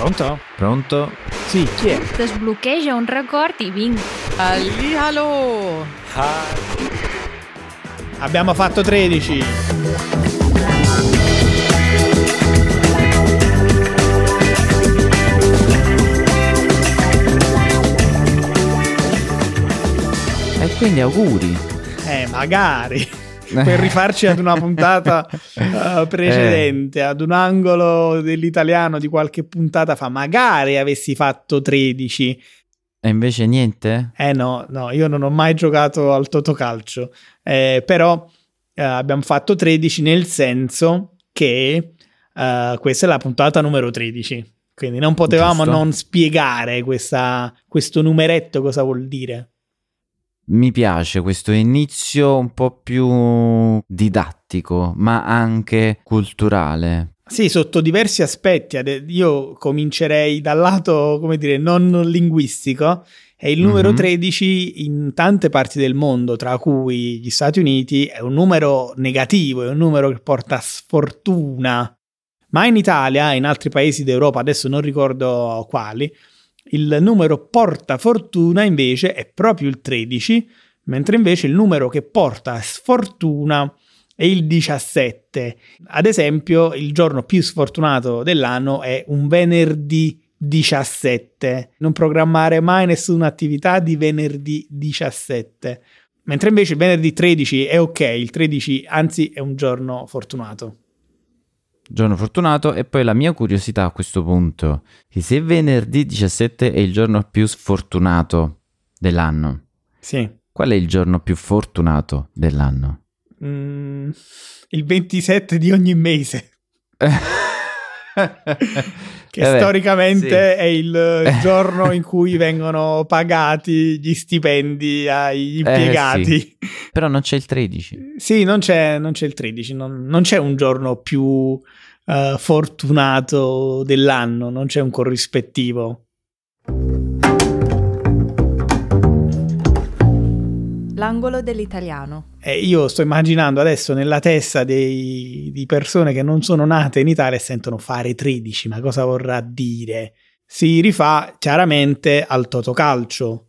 Pronto? Pronto? Sì, chi è? Sbloccheggia un record i vinc. Allihalo! Abbiamo fatto 13. E quindi auguri. Eh, magari. per rifarci ad una puntata uh, precedente, ad un angolo dell'italiano di qualche puntata fa, magari avessi fatto 13. E invece niente? Eh no, no, io non ho mai giocato al Totocalcio, eh, però eh, abbiamo fatto 13 nel senso che eh, questa è la puntata numero 13, quindi non potevamo Giusto. non spiegare questa, questo numeretto cosa vuol dire. Mi piace questo inizio un po' più didattico, ma anche culturale. Sì, sotto diversi aspetti. Io comincerei dal lato, come dire, non linguistico. È il numero Mhm. 13 in tante parti del mondo, tra cui gli Stati Uniti, è un numero negativo, è un numero che porta sfortuna. Ma in Italia e in altri paesi d'Europa, adesso non ricordo quali, il numero porta fortuna invece è proprio il 13, mentre invece il numero che porta sfortuna è il 17. Ad esempio, il giorno più sfortunato dell'anno è un venerdì 17. Non programmare mai nessuna attività di venerdì 17. Mentre invece il venerdì 13 è ok, il 13 anzi è un giorno fortunato. Giorno fortunato e poi la mia curiosità a questo punto, che se venerdì 17 è il giorno più sfortunato dell'anno, Sì. qual è il giorno più fortunato dell'anno? Mm, il 27 di ogni mese, che Eh beh, storicamente sì. è il giorno in cui vengono pagati gli stipendi agli impiegati. sì. Però non c'è il 13. Sì, non c'è, non c'è il 13, non, non c'è un giorno più eh, fortunato dell'anno, non c'è un corrispettivo. L'angolo dell'italiano. E io sto immaginando adesso nella testa dei- di persone che non sono nate in Italia e sentono fare 13, ma cosa vorrà dire? Si rifà chiaramente al Totocalcio.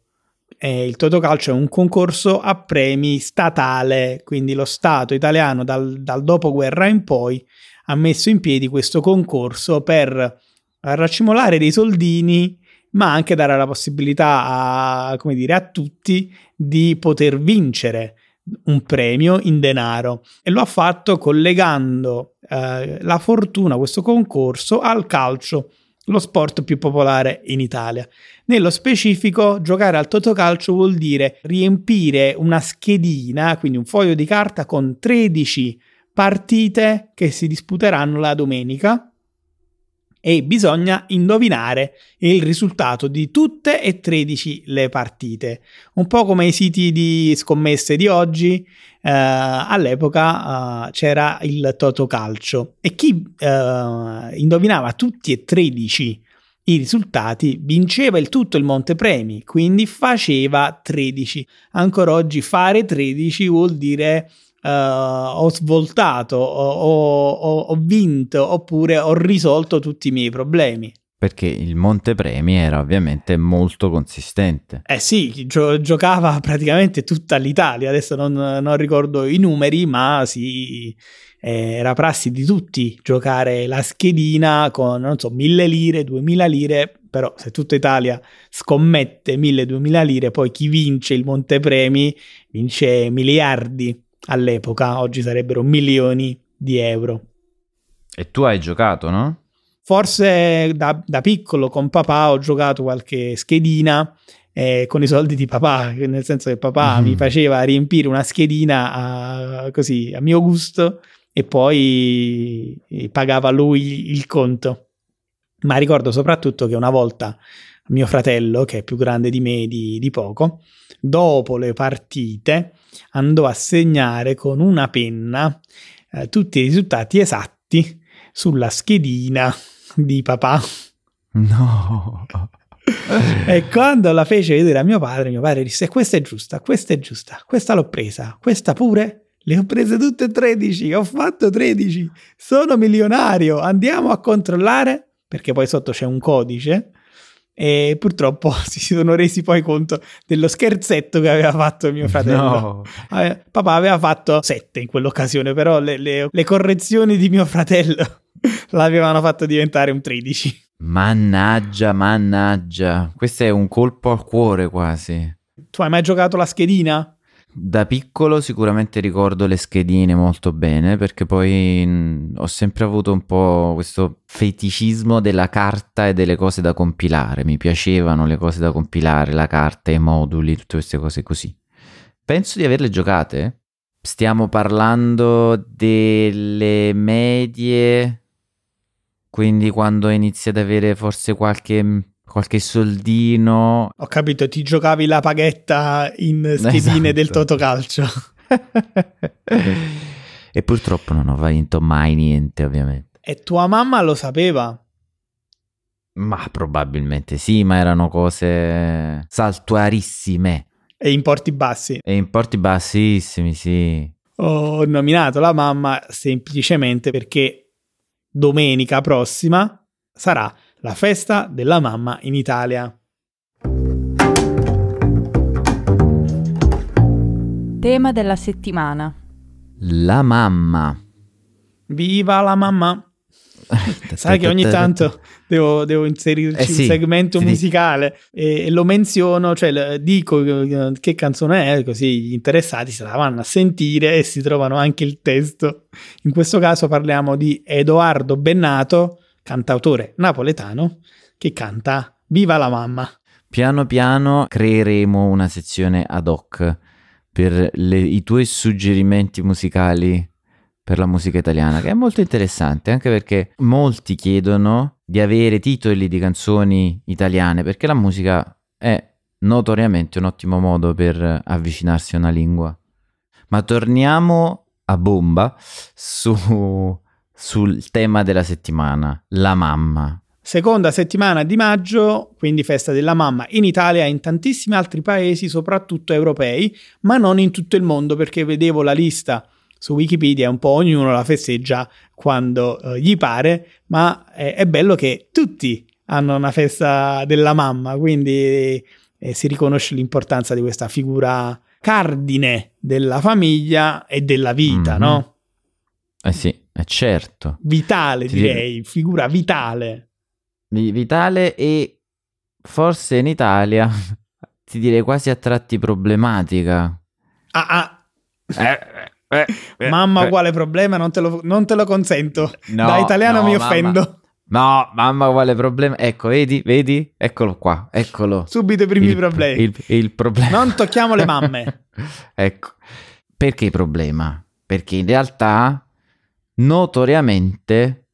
E il Totocalcio è un concorso a premi statale, quindi lo Stato italiano dal, dal dopoguerra in poi ha messo in piedi questo concorso per raccimolare dei soldini, ma anche dare la possibilità a, dire, a tutti di poter vincere un premio in denaro e lo ha fatto collegando eh, la fortuna, questo concorso, al calcio, lo sport più popolare in Italia. Nello specifico, giocare al totocalcio vuol dire riempire una schedina, quindi un foglio di carta con 13 partite che si disputeranno la domenica e bisogna indovinare il risultato di tutte e 13 le partite. Un po' come i siti di scommesse di oggi, eh, all'epoca eh, c'era il Totocalcio e chi eh, indovinava tutti e 13 i risultati vinceva il tutto il montepremi, quindi faceva 13. Ancora oggi fare 13 vuol dire eh, ho svoltato, ho, ho- ho- vinto oppure ho risolto tutti i miei problemi. Perché il montepremi era ovviamente molto consistente. Eh sì, gio- giocava praticamente tutta l'Italia, adesso non, non ricordo i numeri, ma sì, eh, era prassi di tutti giocare la schedina con, non so, 1000 lire, 2000 lire, però se tutta Italia scommette 1000-2000 lire, poi chi vince il montepremi vince miliardi all'epoca, oggi sarebbero milioni di euro. E tu hai giocato, no? Forse da, da piccolo con papà ho giocato qualche schedina eh, con i soldi di papà, nel senso che papà Mhm. mi faceva riempire una schedina a, così a mio gusto e poi pagava lui il conto. Ma ricordo soprattutto che una volta mio fratello, che è più grande di me di, di poco, dopo le partite andò a segnare con una penna eh, tutti i risultati esatti sulla schedina di papà. No. E quando la fece vedere a mio padre, mio padre disse: Questa è giusta, questa è giusta, questa l'ho presa, questa pure. Le ho prese tutte e 13, ho fatto 13, sono milionario, andiamo a controllare. perché poi sotto c'è un codice e purtroppo si sono resi poi conto dello scherzetto che aveva fatto mio fratello. No. Eh, Papà aveva fatto 7 in quell'occasione, però le, le- le correzioni di mio fratello l'avevano fatto diventare un 13. Mannaggia, mannaggia. Questo è un colpo al cuore quasi. Tu hai mai giocato la schedina? Da piccolo sicuramente ricordo le schedine molto bene perché poi mh, ho sempre avuto un po' questo feticismo della carta e delle cose da compilare. Mi piacevano le cose da compilare, la carta, i moduli, tutte queste cose così. Penso di averle giocate. Stiamo parlando delle medie, quindi quando inizi ad avere forse qualche, qualche soldino. Ho capito, ti giocavi la paghetta in schedine Esatto. del Totocalcio. e purtroppo non ho vinto mai niente, ovviamente. E tua mamma lo sapeva? Ma probabilmente sì, ma erano cose saltuarissime E importi bassi. e importi bassissimi, sì. Ho nominato la mamma semplicemente perché domenica prossima sarà la festa della mamma in Italia. Tema della settimana. La mamma. Viva la mamma! Sai che ogni tanto devo, devo inserirci Eh sì, un segmento sì, musicale e, e lo menziono, cioè dico eh, che canzone è, così gli interessati se la vanno a sentire e si trovano anche il testo. In questo caso parliamo di Edoardo Bennato, cantautore napoletano, che canta Viva la mamma. Piano piano creeremo una sezione ad hoc per le- i tuoi suggerimenti musicali per la musica italiana, che è molto interessante, anche perché molti chiedono di avere titoli di canzoni italiane, perché la musica è notoriamente un ottimo modo per avvicinarsi a una lingua. Ma torniamo a bomba su, sul tema della settimana, la mamma. Seconda settimana di maggio, quindi festa della mamma in Italia e in tantissimi altri paesi, soprattutto europei, ma non in tutto il mondo perché vedevo la lista su Wikipedia, un po' ognuno la festeggia quando eh, gli pare, ma è, è bello che tutti hanno una festa della mamma, quindi eh, si riconosce l'importanza di questa figura cardine della famiglia e della vita, Mhm. no? Eh sì, è certo. Vitale Sì. direi, figura vitale. Vi- Vitale e forse in Italia ti direi quasi a tratti problematica. Ah, ah, Eh, Mamma, eh. quale problema? Non te lo, non te lo consento. No, da italiano no, mi mamma. offendo. No, mamma, quale problema? Ecco, vedi, vedi? Eccolo qua, eccolo. Subito i primi il, problemi. Il, il problema. Non tocchiamo le mamme. ecco. Perché problema? Perché in realtà, notoriamente,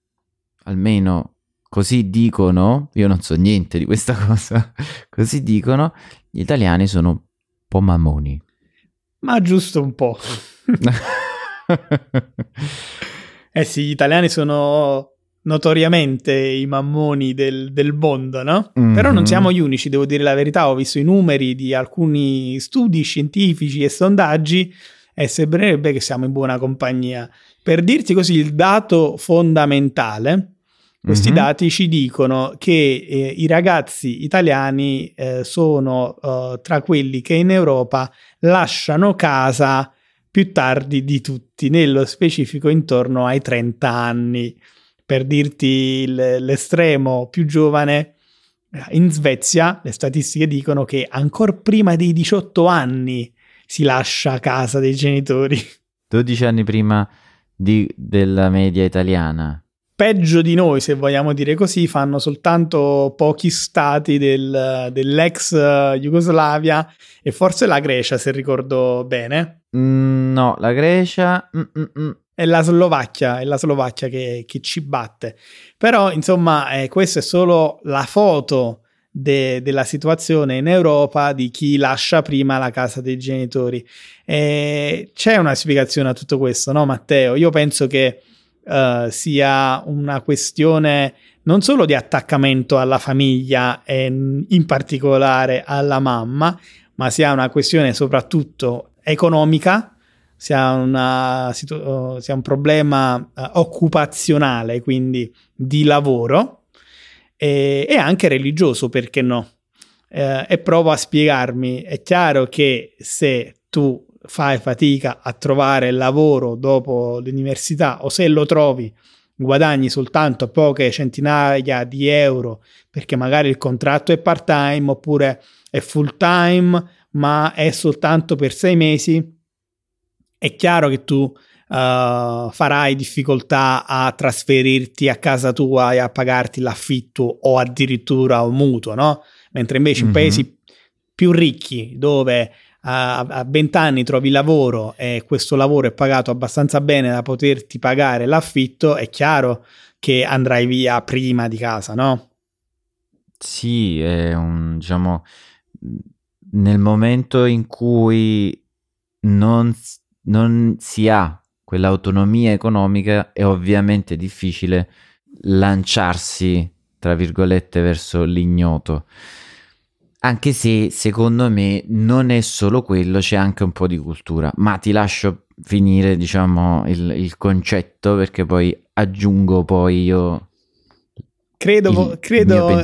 almeno così dicono, io non so niente di questa cosa, così dicono, gli italiani sono un po' mammoni. Ma giusto un po'. Eh sì, gli italiani sono notoriamente i mammoni del, del mondo, no? Mhm. Però non siamo gli unici, devo dire la verità. Ho visto i numeri di alcuni studi scientifici e sondaggi e sembrerebbe che siamo in buona compagnia. Per dirti così, il dato fondamentale, questi Mhm. dati ci dicono che eh, i ragazzi italiani eh, sono eh, tra quelli che in Europa lasciano casa più tardi di tutti, nello specifico intorno ai 30 anni. Per dirti il- l'estremo più giovane, eh, in Svezia le statistiche dicono che ancora prima dei 18 anni si lascia casa dei genitori. 12 anni prima di- della media italiana. Peggio di noi, se vogliamo dire così, fanno soltanto pochi stati del- dell'ex eh, Jugoslavia e forse la Grecia, se ricordo bene. Mm, no, la Grecia... mm, mm, mm. È la Slovacchia, è la Slovacchia che, che ci batte. Però, insomma, eh, questa è solo la foto de- della situazione in Europa di chi lascia prima la casa dei genitori. E c'è una spiegazione a tutto questo, no, Matteo? Io penso che eh, sia una questione non solo di attaccamento alla famiglia e in particolare alla mamma, ma sia una questione soprattutto economica sia, una sia un problema eh, occupazionale, quindi di lavoro, e, e anche religioso, perché no? Eh, e provo a spiegarmi. È chiaro che se tu fai fatica a trovare lavoro dopo l'università o se lo trovi guadagni soltanto poche centinaia di euro perché magari il contratto è part time oppure è full time ma è soltanto per sei mesi è chiaro che tu uh, farai difficoltà a trasferirti a casa tua e a pagarti l'affitto o addirittura un mutuo, no? Mentre invece mm-hmm. in paesi più ricchi dove a 20 anni trovi lavoro e questo lavoro è pagato abbastanza bene da poterti pagare l'affitto, è chiaro che andrai via prima di casa, no? Sì, è un, diciamo, nel momento in cui non, non si ha quell'autonomia economica è ovviamente difficile lanciarsi, tra virgolette, verso l'ignoto. Anche se secondo me non è solo quello, c'è anche un po' di cultura. Ma ti lascio finire, diciamo, il, il concetto perché poi aggiungo poi io Credo, credo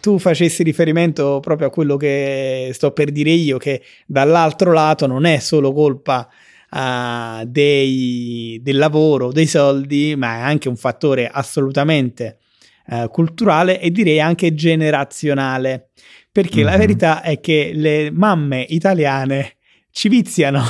tu facessi riferimento proprio a quello che sto per dire io, che dall'altro lato non è solo colpa uh, dei, del lavoro, dei soldi, ma è anche un fattore assolutamente uh, culturale e direi anche generazionale perché mm-hmm. la mhm. verità è che le mamme italiane ci viziano.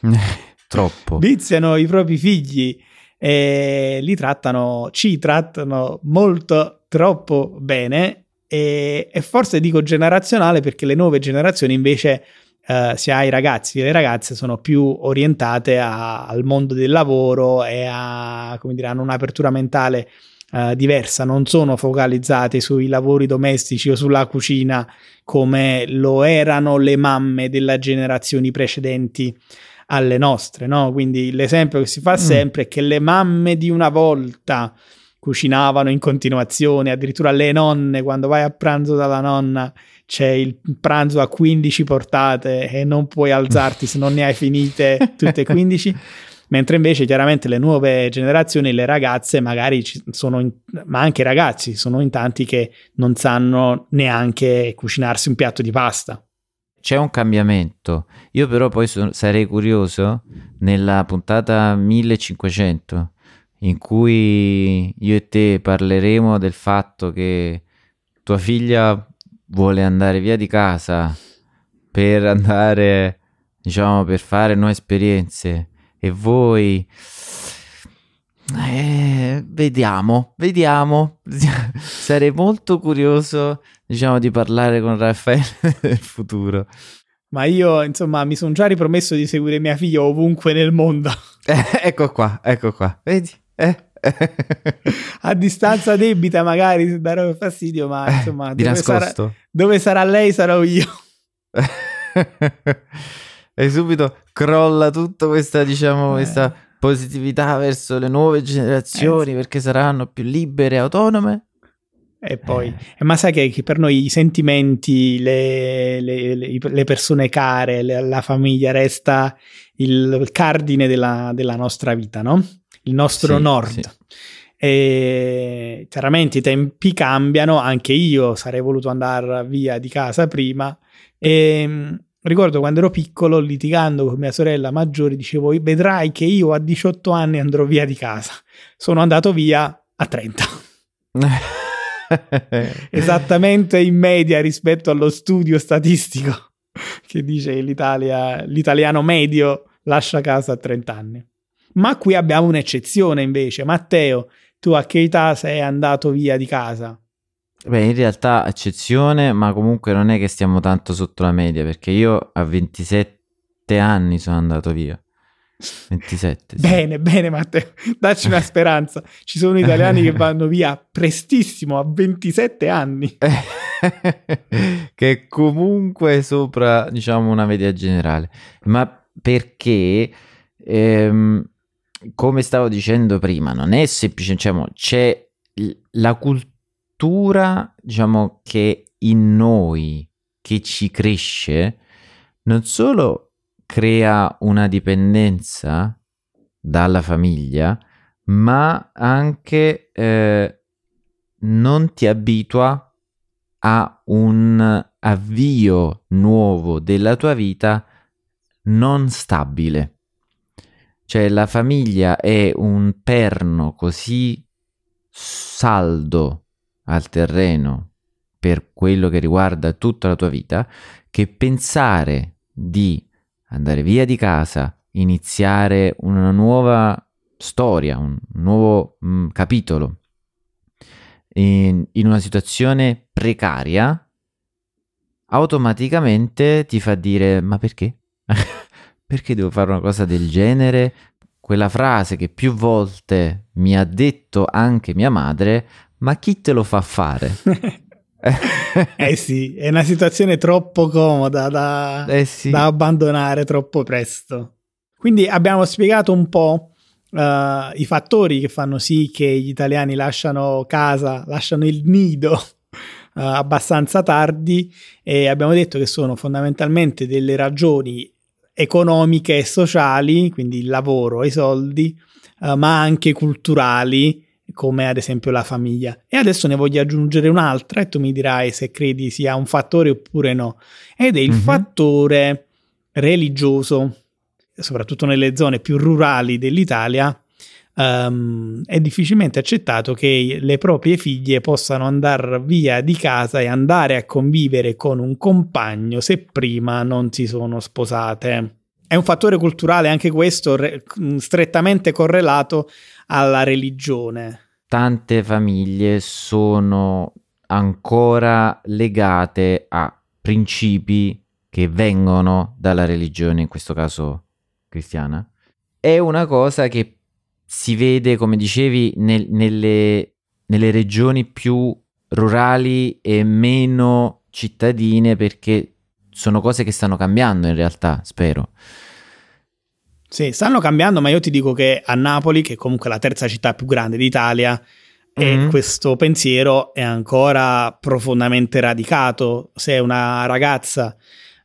Troppo. viziano i propri figli e li trattano, ci trattano molto troppo bene e, e forse dico generazionale perché le nuove generazioni invece Uh, sia i ragazzi che le ragazze sono più orientate a, al mondo del lavoro e a, come dire, hanno un'apertura mentale uh, diversa, non sono focalizzate sui lavori domestici o sulla cucina come lo erano le mamme delle generazioni precedenti alle nostre, no? Quindi l'esempio che si fa mm. sempre è che le mamme di una volta cucinavano in continuazione, addirittura le nonne quando vai a pranzo dalla nonna c'è il pranzo a 15 portate e non puoi alzarti se non ne hai finite tutte e 15. mentre invece chiaramente le nuove generazioni, le ragazze magari sono, in, ma anche i ragazzi, sono in tanti che non sanno neanche cucinarsi un piatto di pasta. C'è un cambiamento, io però poi so, sarei curioso nella puntata 1500 in cui io e te parleremo del fatto che tua figlia vuole andare via di casa per andare, diciamo, per fare nuove esperienze e voi... Eh, vediamo, vediamo. Sarei molto curioso, diciamo, di parlare con Raffaele nel futuro. Ma io, insomma, mi sono già ripromesso di seguire mia figlia ovunque nel mondo. Eh, ecco qua, ecco qua. Vedi? Eh. A distanza debita magari darò fastidio, ma eh, insomma, dove sarà, dove sarà lei sarò io. e subito crolla tutta questa, diciamo, eh. questa positività verso le nuove generazioni eh. perché saranno più libere e autonome. E poi, eh. ma sai che, che, per noi i sentimenti, le, le, le, le persone care, la famiglia resta il, il cardine della, della, nostra vita, no? Il nostro sì, nord. Sì. E chiaramente i tempi cambiano, anche io sarei voluto andare via di casa prima. E Ricordo quando ero piccolo, litigando con mia sorella maggiore, dicevo: Vedrai che io a 18 anni andrò via di casa. Sono andato via a 30. Esattamente in media rispetto allo studio statistico che dice che l'italiano medio lascia casa a 30 anni. Ma qui abbiamo un'eccezione invece. Matteo, tu a che età sei andato via di casa? Beh, in realtà eccezione, ma comunque non è che stiamo tanto sotto la media, perché io a 27 anni sono andato via. 27. Sì. Bene, bene Matteo, dacci una speranza. Ci sono italiani che vanno via prestissimo a 27 anni. che comunque sopra, diciamo, una media generale. Ma perché, ehm, come stavo dicendo prima, non è semplice, diciamo, c'è la cultura diciamo, che in noi, che ci cresce, non solo crea una dipendenza dalla famiglia, ma anche eh, non ti abitua a un avvio nuovo della tua vita non stabile. Cioè la famiglia è un perno così saldo al terreno per quello che riguarda tutta la tua vita che pensare di andare via di casa, iniziare una nuova storia, un nuovo mh, mm, capitolo in, in una situazione precaria, automaticamente ti fa dire ma perché? perché devo fare una cosa del genere? Quella frase che più volte mi ha detto anche mia madre, ma chi te lo fa fare? eh sì, è una situazione troppo comoda da, eh sì. da abbandonare troppo presto. Quindi abbiamo spiegato un po' uh, i fattori che fanno sì che gli italiani lasciano casa, lasciano il nido uh, abbastanza tardi e abbiamo detto che sono fondamentalmente delle ragioni economiche e sociali, quindi il lavoro e i soldi, uh, ma anche culturali come ad esempio la famiglia. E adesso ne voglio aggiungere un'altra e tu mi dirai se credi sia un fattore oppure no. Ed è il mm-hmm. fattore religioso soprattutto nelle zone più rurali dell'Italia, um, è difficilmente accettato che le proprie figlie possano andare via di casa e andare a convivere con un compagno se prima non si sono sposate. È un fattore culturale anche questo re- strettamente correlato alla religione. Tante famiglie sono ancora legate a principi che vengono dalla religione, in questo caso cristiana, è una cosa che si vede, come dicevi, nel, nelle, nelle regioni più rurali e meno cittadine perché sono cose che stanno cambiando in realtà, spero. Sì, stanno cambiando, ma io ti dico che a Napoli, che è comunque la terza città più grande d'Italia, mm-hmm. questo pensiero è ancora profondamente radicato. Se una ragazza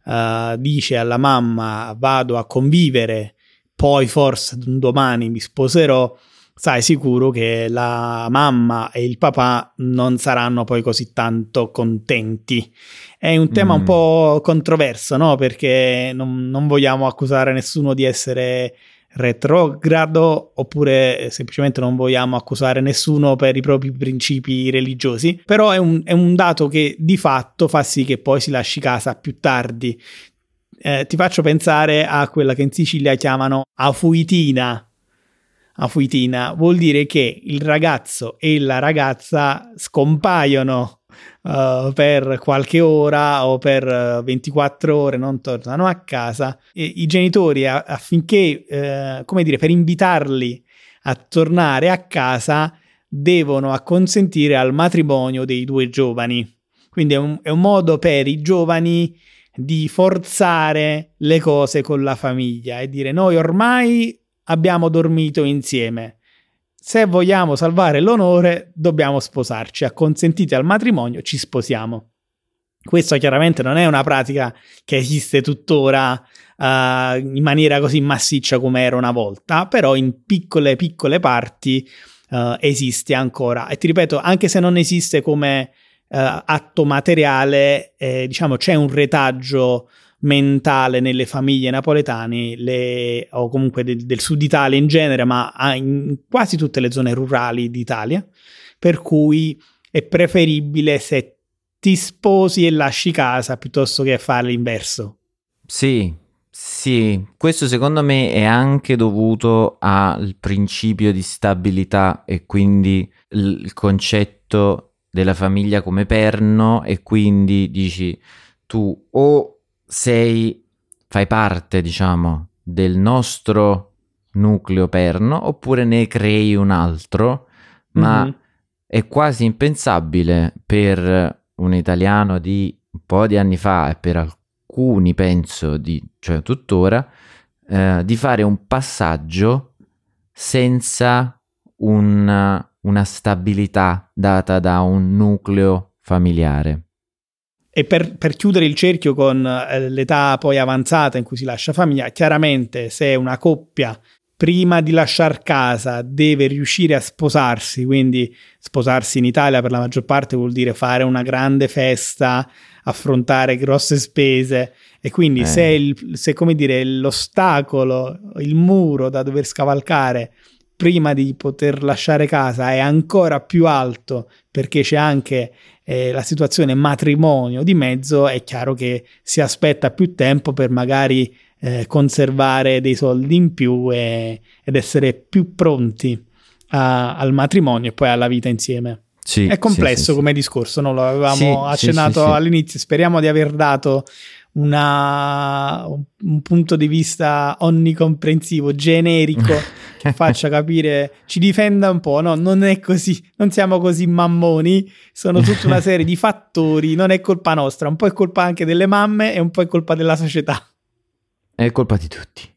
uh, dice alla mamma vado a convivere, poi forse un domani mi sposerò, sai sicuro che la mamma e il papà non saranno poi così tanto contenti. È un tema mm. un po' controverso, no? Perché non, non vogliamo accusare nessuno di essere retrogrado oppure semplicemente non vogliamo accusare nessuno per i propri principi religiosi, però è un, è un dato che di fatto fa sì che poi si lasci casa più tardi. Eh, ti faccio pensare a quella che in Sicilia chiamano afuitina. Afuitina vuol dire che il ragazzo e la ragazza scompaiono uh, per qualche ora o per 24 ore non tornano a casa, e i genitori affinché, uh, come dire, per invitarli a tornare a casa devono acconsentire al matrimonio dei due giovani. Quindi è un, è un modo per i giovani di forzare le cose con la famiglia e dire noi ormai abbiamo dormito insieme se vogliamo salvare l'onore, dobbiamo sposarci. Acconsentite al matrimonio, ci sposiamo. Questo chiaramente non è una pratica che esiste tuttora uh, in maniera così massiccia come era una volta, però in piccole, piccole parti uh, esiste ancora. E ti ripeto, anche se non esiste come atto materiale, eh, diciamo c'è un retaggio mentale nelle famiglie napoletane le, o comunque del, del, sud Italia in genere, ma in quasi tutte le zone rurali d'Italia, per cui è preferibile se ti sposi e lasci casa piuttosto che fare l'inverso. Sì, sì, questo secondo me è anche dovuto al principio di stabilità e quindi il concetto della famiglia come perno e quindi dici tu o sei, fai parte, diciamo, del nostro nucleo perno oppure ne crei un altro, ma mm-hmm. è quasi impensabile per un italiano di un po' di anni fa e per alcuni penso di, cioè tuttora, eh, di fare un passaggio senza una, una stabilità data da un nucleo familiare. E per, per, chiudere il cerchio con eh, l'età poi avanzata in cui si lascia famiglia, chiaramente se una coppia prima di lasciare casa deve riuscire a sposarsi, quindi sposarsi in Italia per la maggior parte vuol dire fare una grande festa, affrontare grosse spese e quindi eh. se, il, se come dire l'ostacolo, il muro da dover scavalcare prima di poter lasciare casa è ancora più alto perché c'è anche eh, la situazione matrimonio di mezzo, è chiaro che si aspetta più tempo per magari eh, conservare dei soldi in più e, ed essere più pronti a, al matrimonio e poi alla vita insieme. Sì, è complesso sì, sì, come discorso, no? lo avevamo accennato all'inizio, speriamo di aver dato una, un punto di vista onnicomprensivo, generico, che faccia capire, ci difenda un po', no? Non è così, non siamo così mammoni, sono tutta una serie di fattori, non è colpa nostra, un po' è colpa anche delle mamme e un po' è colpa della società. È colpa di tutti.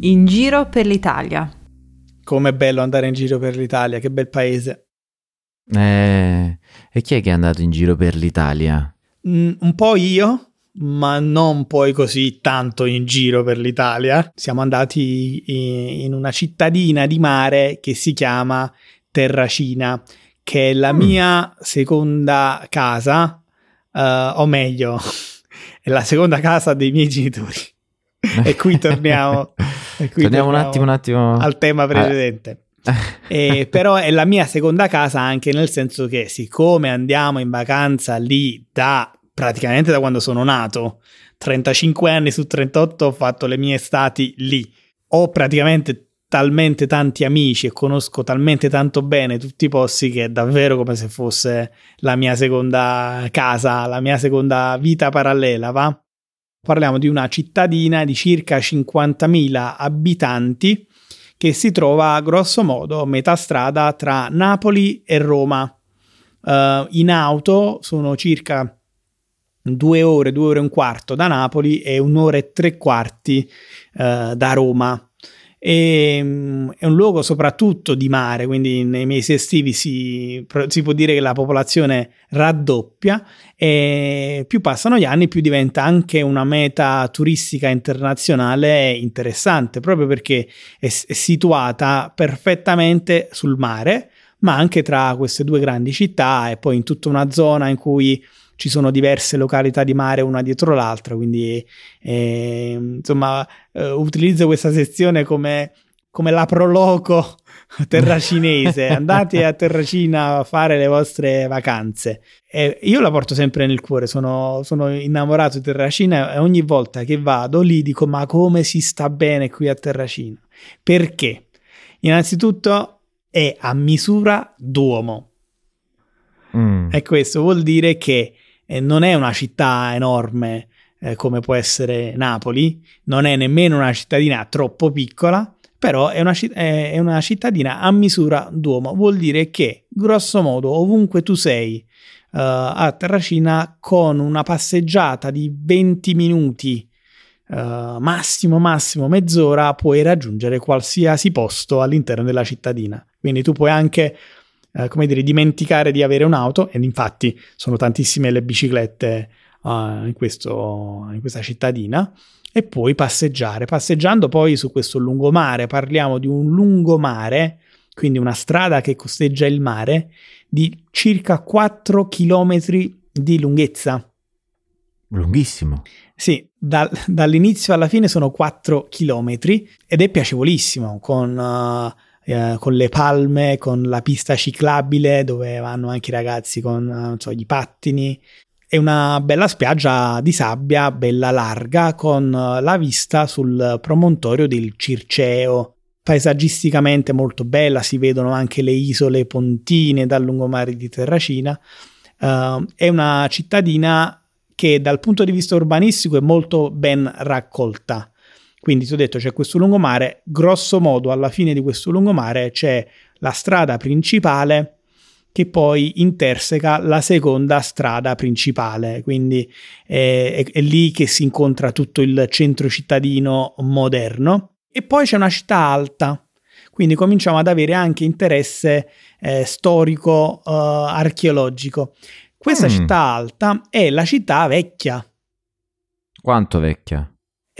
In giro per l'Italia. Com'è bello andare in giro per l'Italia, che bel paese. Eh, e chi è che è andato in giro per l'Italia? Mm, un po' io, ma non poi così tanto in giro per l'Italia. Siamo andati in una cittadina di mare che si chiama Terracina, che è la mm. mia seconda casa, uh, o meglio, è la seconda casa dei miei genitori. e qui torniamo, e qui torniamo, torniamo un attimo, un attimo al tema precedente. eh, però è la mia seconda casa anche nel senso che siccome andiamo in vacanza lì da praticamente da quando sono nato, 35 anni su 38 ho fatto le mie estati lì. Ho praticamente talmente tanti amici e conosco talmente tanto bene tutti i posti che è davvero come se fosse la mia seconda casa, la mia seconda vita parallela, va? Parliamo di una cittadina di circa 50.000 abitanti che si trova grosso modo a metà strada tra Napoli e Roma. Uh, in auto sono circa due ore, due ore e un quarto da Napoli e un'ora e tre quarti uh, da Roma. E, um, è un luogo soprattutto di mare, quindi nei mesi estivi si, si, può dire che la popolazione raddoppia e più passano gli anni più diventa anche una meta turistica internazionale interessante, proprio perché è, è situata perfettamente sul mare, ma anche tra queste due grandi città e poi in tutta una zona in cui ci sono diverse località di mare una dietro l'altra, quindi eh, insomma eh, utilizzo questa sezione come, come la proloco terracinese. Andate a Terracina a fare le vostre vacanze. E io la porto sempre nel cuore, sono, sono innamorato di Terracina e ogni volta che vado lì dico ma come si sta bene qui a Terracina? Perché? Innanzitutto è a misura d'uomo. Mm. E questo vuol dire che eh, non è una città enorme eh, come può essere Napoli, non è nemmeno una cittadina troppo piccola, però è una, è una cittadina a misura d'uomo, vuol dire che grosso modo ovunque tu sei uh, a Terracina con una passeggiata di 20 minuti Uh, massimo massimo mezz'ora puoi raggiungere qualsiasi posto all'interno della cittadina. Quindi tu puoi anche eh, come dire, dimenticare di avere un'auto, ed infatti sono tantissime le biciclette uh, in, questo, in questa cittadina, e poi passeggiare. Passeggiando poi su questo lungomare, parliamo di un lungomare, quindi una strada che costeggia il mare, di circa 4 km di lunghezza. Lunghissimo. Sì, da, dall'inizio alla fine sono 4 km ed è piacevolissimo con... Uh, eh, con le palme, con la pista ciclabile dove vanno anche i ragazzi con so, i pattini. È una bella spiaggia di sabbia, bella larga, con la vista sul promontorio del Circeo. Paesaggisticamente molto bella, si vedono anche le isole pontine dal lungomare di Terracina. Uh, è una cittadina che dal punto di vista urbanistico è molto ben raccolta. Quindi ti ho detto c'è questo lungomare, grosso modo alla fine di questo lungomare c'è la strada principale che poi interseca la seconda strada principale, quindi è, è, è lì che si incontra tutto il centro cittadino moderno. E poi c'è una città alta, quindi cominciamo ad avere anche interesse eh, storico uh, archeologico. Questa mm. città alta è la città vecchia Quanto vecchia?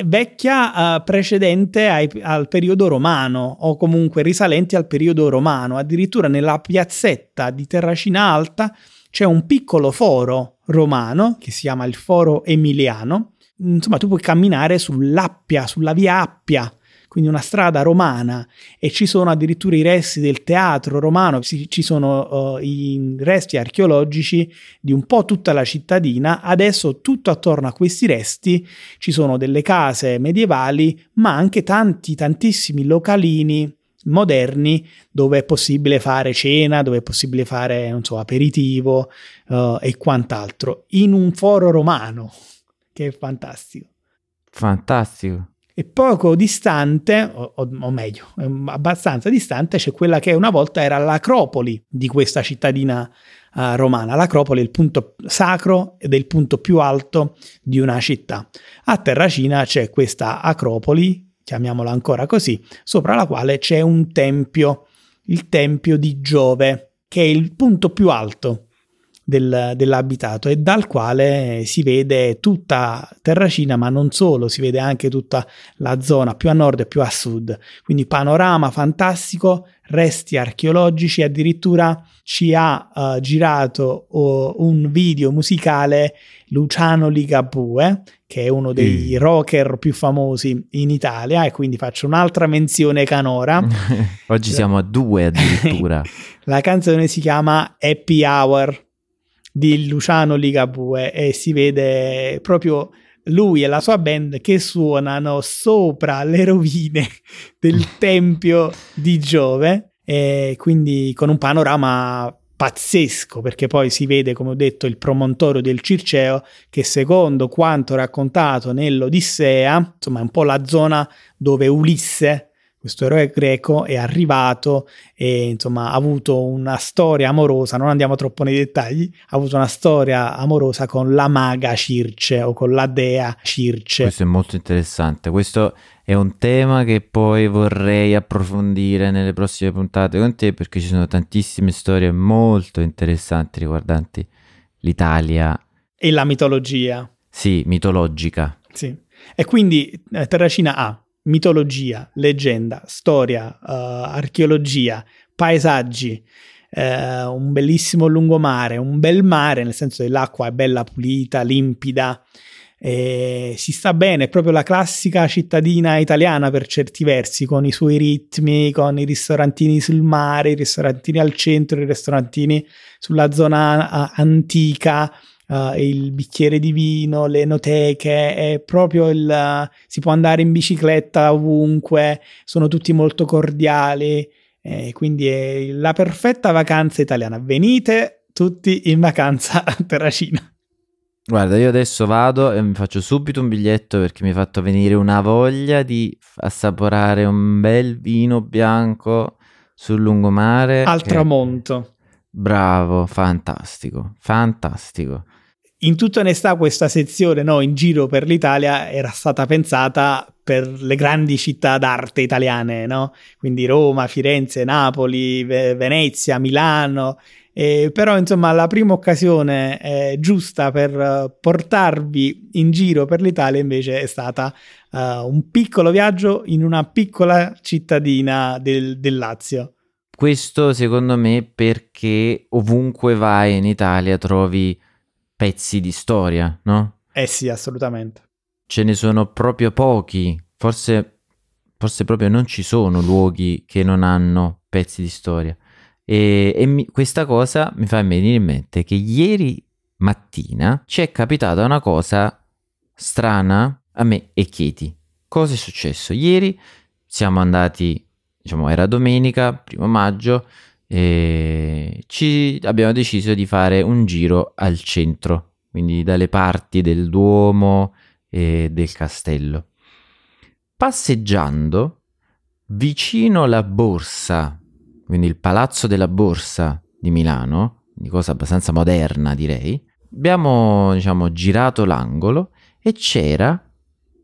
Vecchia uh, precedente ai, al periodo romano o comunque risalenti al periodo romano. Addirittura nella piazzetta di Terracina Alta c'è un piccolo foro romano che si chiama il Foro Emiliano. Insomma, tu puoi camminare sull'Appia, sulla via Appia, quindi una strada romana e ci sono addirittura i resti del teatro romano, ci sono uh, i resti archeologici di un po' tutta la cittadina. Adesso tutto attorno a questi resti ci sono delle case medievali, ma anche tanti, tantissimi localini moderni dove è possibile fare cena, dove è possibile fare, non so, aperitivo uh, e quant'altro, in un foro romano, che è fantastico. Fantastico. E poco distante, o, o, meglio, abbastanza distante, c'è quella che una volta era l'acropoli di questa cittadina uh, romana. L'acropoli è il punto sacro ed è il punto più alto di una città. A Terracina c'è questa acropoli, chiamiamola ancora così, sopra la quale c'è un tempio, il tempio di Giove, che è il punto più alto del, dell'abitato e dal quale si vede tutta Terracina, ma non solo, si vede anche tutta la zona più a nord e più a sud. Quindi panorama fantastico, resti archeologici, addirittura ci ha uh, girato uh, un video musicale Luciano Ligabue, che è uno dei mm. rocker più famosi in Italia, e quindi faccio un'altra menzione canora. Oggi siamo a due addirittura. la canzone si chiama Happy Hour di Luciano Ligabue e si vede proprio lui e la sua band che suonano sopra le rovine del tempio di Giove e quindi con un panorama pazzesco perché poi si vede come ho detto il promontorio del Circeo che secondo quanto raccontato nell'Odissea insomma è un po' la zona dove Ulisse questo eroe greco è arrivato e insomma ha avuto una storia amorosa, non andiamo troppo nei dettagli, ha avuto una storia amorosa con la maga Circe o con la dea Circe. Questo è molto interessante, questo è un tema che poi vorrei approfondire nelle prossime puntate con te perché ci sono tantissime storie molto interessanti riguardanti l'Italia. E la mitologia. Sì, mitologica. Sì. E quindi eh, Terracina ha mitologia, leggenda, storia, uh, archeologia, paesaggi, uh, un bellissimo lungomare, un bel mare, nel senso che l'acqua è bella pulita, limpida, e si sta bene, è proprio la classica cittadina italiana per certi versi, con i suoi ritmi, con i ristorantini sul mare, i ristorantini al centro, i ristorantini sulla zona antica, uh, il bicchiere di vino, le enoteche, è proprio il... si può andare in bicicletta ovunque, sono tutti molto cordiali, eh, quindi è la perfetta vacanza italiana. Venite tutti in vacanza a Terracina. Guarda, io adesso vado e mi faccio subito un biglietto perché mi ha fatto venire una voglia di assaporare un bel vino bianco sul lungomare. Al che... tramonto. Bravo, fantastico, fantastico in tutta onestà questa sezione no, in giro per l'Italia era stata pensata per le grandi città d'arte italiane, no? quindi Roma, Firenze, Napoli, Venezia, Milano. Eh, però insomma la prima occasione eh, giusta per portarvi in giro per l'Italia invece è stata uh, un piccolo viaggio in una piccola cittadina del, del Lazio. Questo secondo me perché ovunque vai in Italia trovi pezzi di storia, no? Eh sì, assolutamente. Ce ne sono proprio pochi, forse, forse proprio non ci sono luoghi che non hanno pezzi di storia. E, e mi, questa cosa mi fa venire in mente che ieri mattina ci è capitata una cosa strana a me e Katie. Cosa è successo? Ieri siamo andati, diciamo, era domenica, primo maggio, e ci abbiamo deciso di fare un giro al centro, quindi dalle parti del Duomo e del castello. Passeggiando vicino alla borsa, quindi il palazzo della borsa di Milano, di cosa abbastanza moderna direi, abbiamo diciamo girato l'angolo e c'era,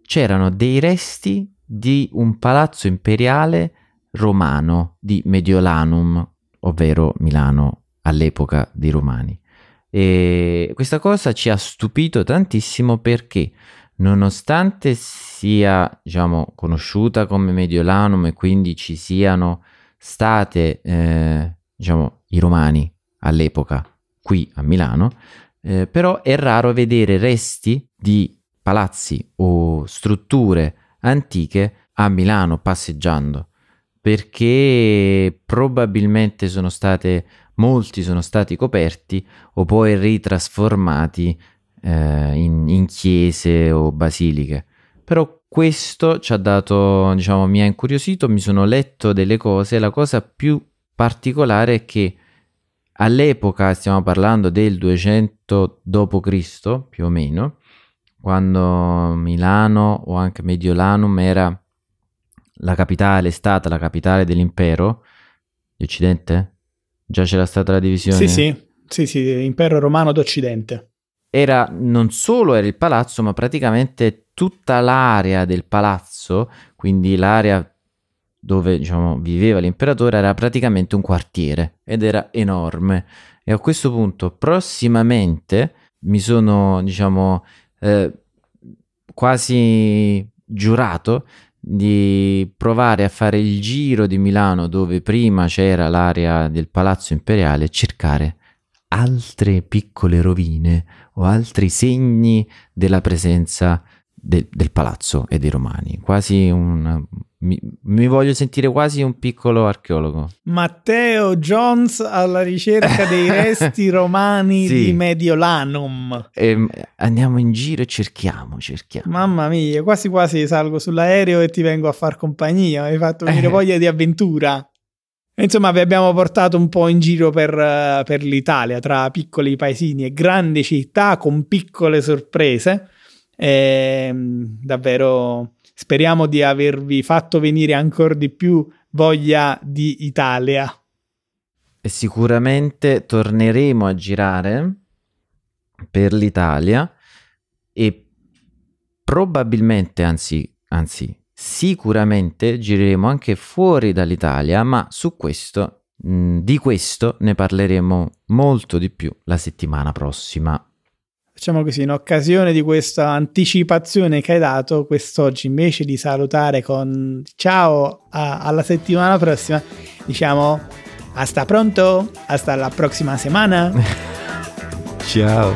c'erano dei resti di un palazzo imperiale romano di Mediolanum, ovvero Milano all'epoca dei Romani. E questa cosa ci ha stupito tantissimo perché nonostante sia diciamo, conosciuta come Mediolanum e quindi ci siano state eh, diciamo, i romani all'epoca qui a Milano, eh, però è raro vedere resti di palazzi o strutture antiche a Milano passeggiando perché probabilmente sono state molti sono stati coperti o poi ritrasformati eh, in, in, chiese o basiliche. Però questo ci ha dato, diciamo, mi ha incuriosito, mi sono letto delle cose. La cosa più particolare è che all'epoca, stiamo parlando del 200 d.C., più o meno, quando Milano o anche Mediolanum era la capitale, è stata la capitale dell'impero di Occidente? Già c'era stata la divisione? Sì, sì, sì, sì, impero romano d'Occidente. Era, non solo era il palazzo, ma praticamente tutta l'area del palazzo, quindi l'area dove diciamo, viveva l'imperatore, era praticamente un quartiere ed era enorme. E a questo punto, prossimamente, mi sono, diciamo, eh, quasi giurato di provare a fare il giro di Milano dove prima c'era l'area del Palazzo Imperiale e cercare altre piccole rovine o altri segni della presenza de- del palazzo e dei romani, quasi un mi, mi, voglio sentire quasi un piccolo archeologo. Matteo Jones alla ricerca dei resti romani sì. di Mediolanum. E ehm, andiamo in giro e cerchiamo, cerchiamo. Mamma mia, quasi quasi salgo sull'aereo e ti vengo a far compagnia. Hai fatto venire eh. voglia di avventura. Insomma, vi abbiamo portato un po' in giro per, per l'Italia, tra piccoli paesini e grandi città, con piccole sorprese. E, ehm, davvero Speriamo di avervi fatto venire ancora di più voglia di Italia. E sicuramente torneremo a girare per l'Italia e probabilmente, anzi, anzi, sicuramente gireremo anche fuori dall'Italia, ma su questo, mh, di questo ne parleremo molto di più la settimana prossima facciamo così, in occasione di questa anticipazione che hai dato, quest'oggi invece di salutare con ciao a, alla settimana prossima, diciamo hasta pronto, hasta la prossima settimana. ciao.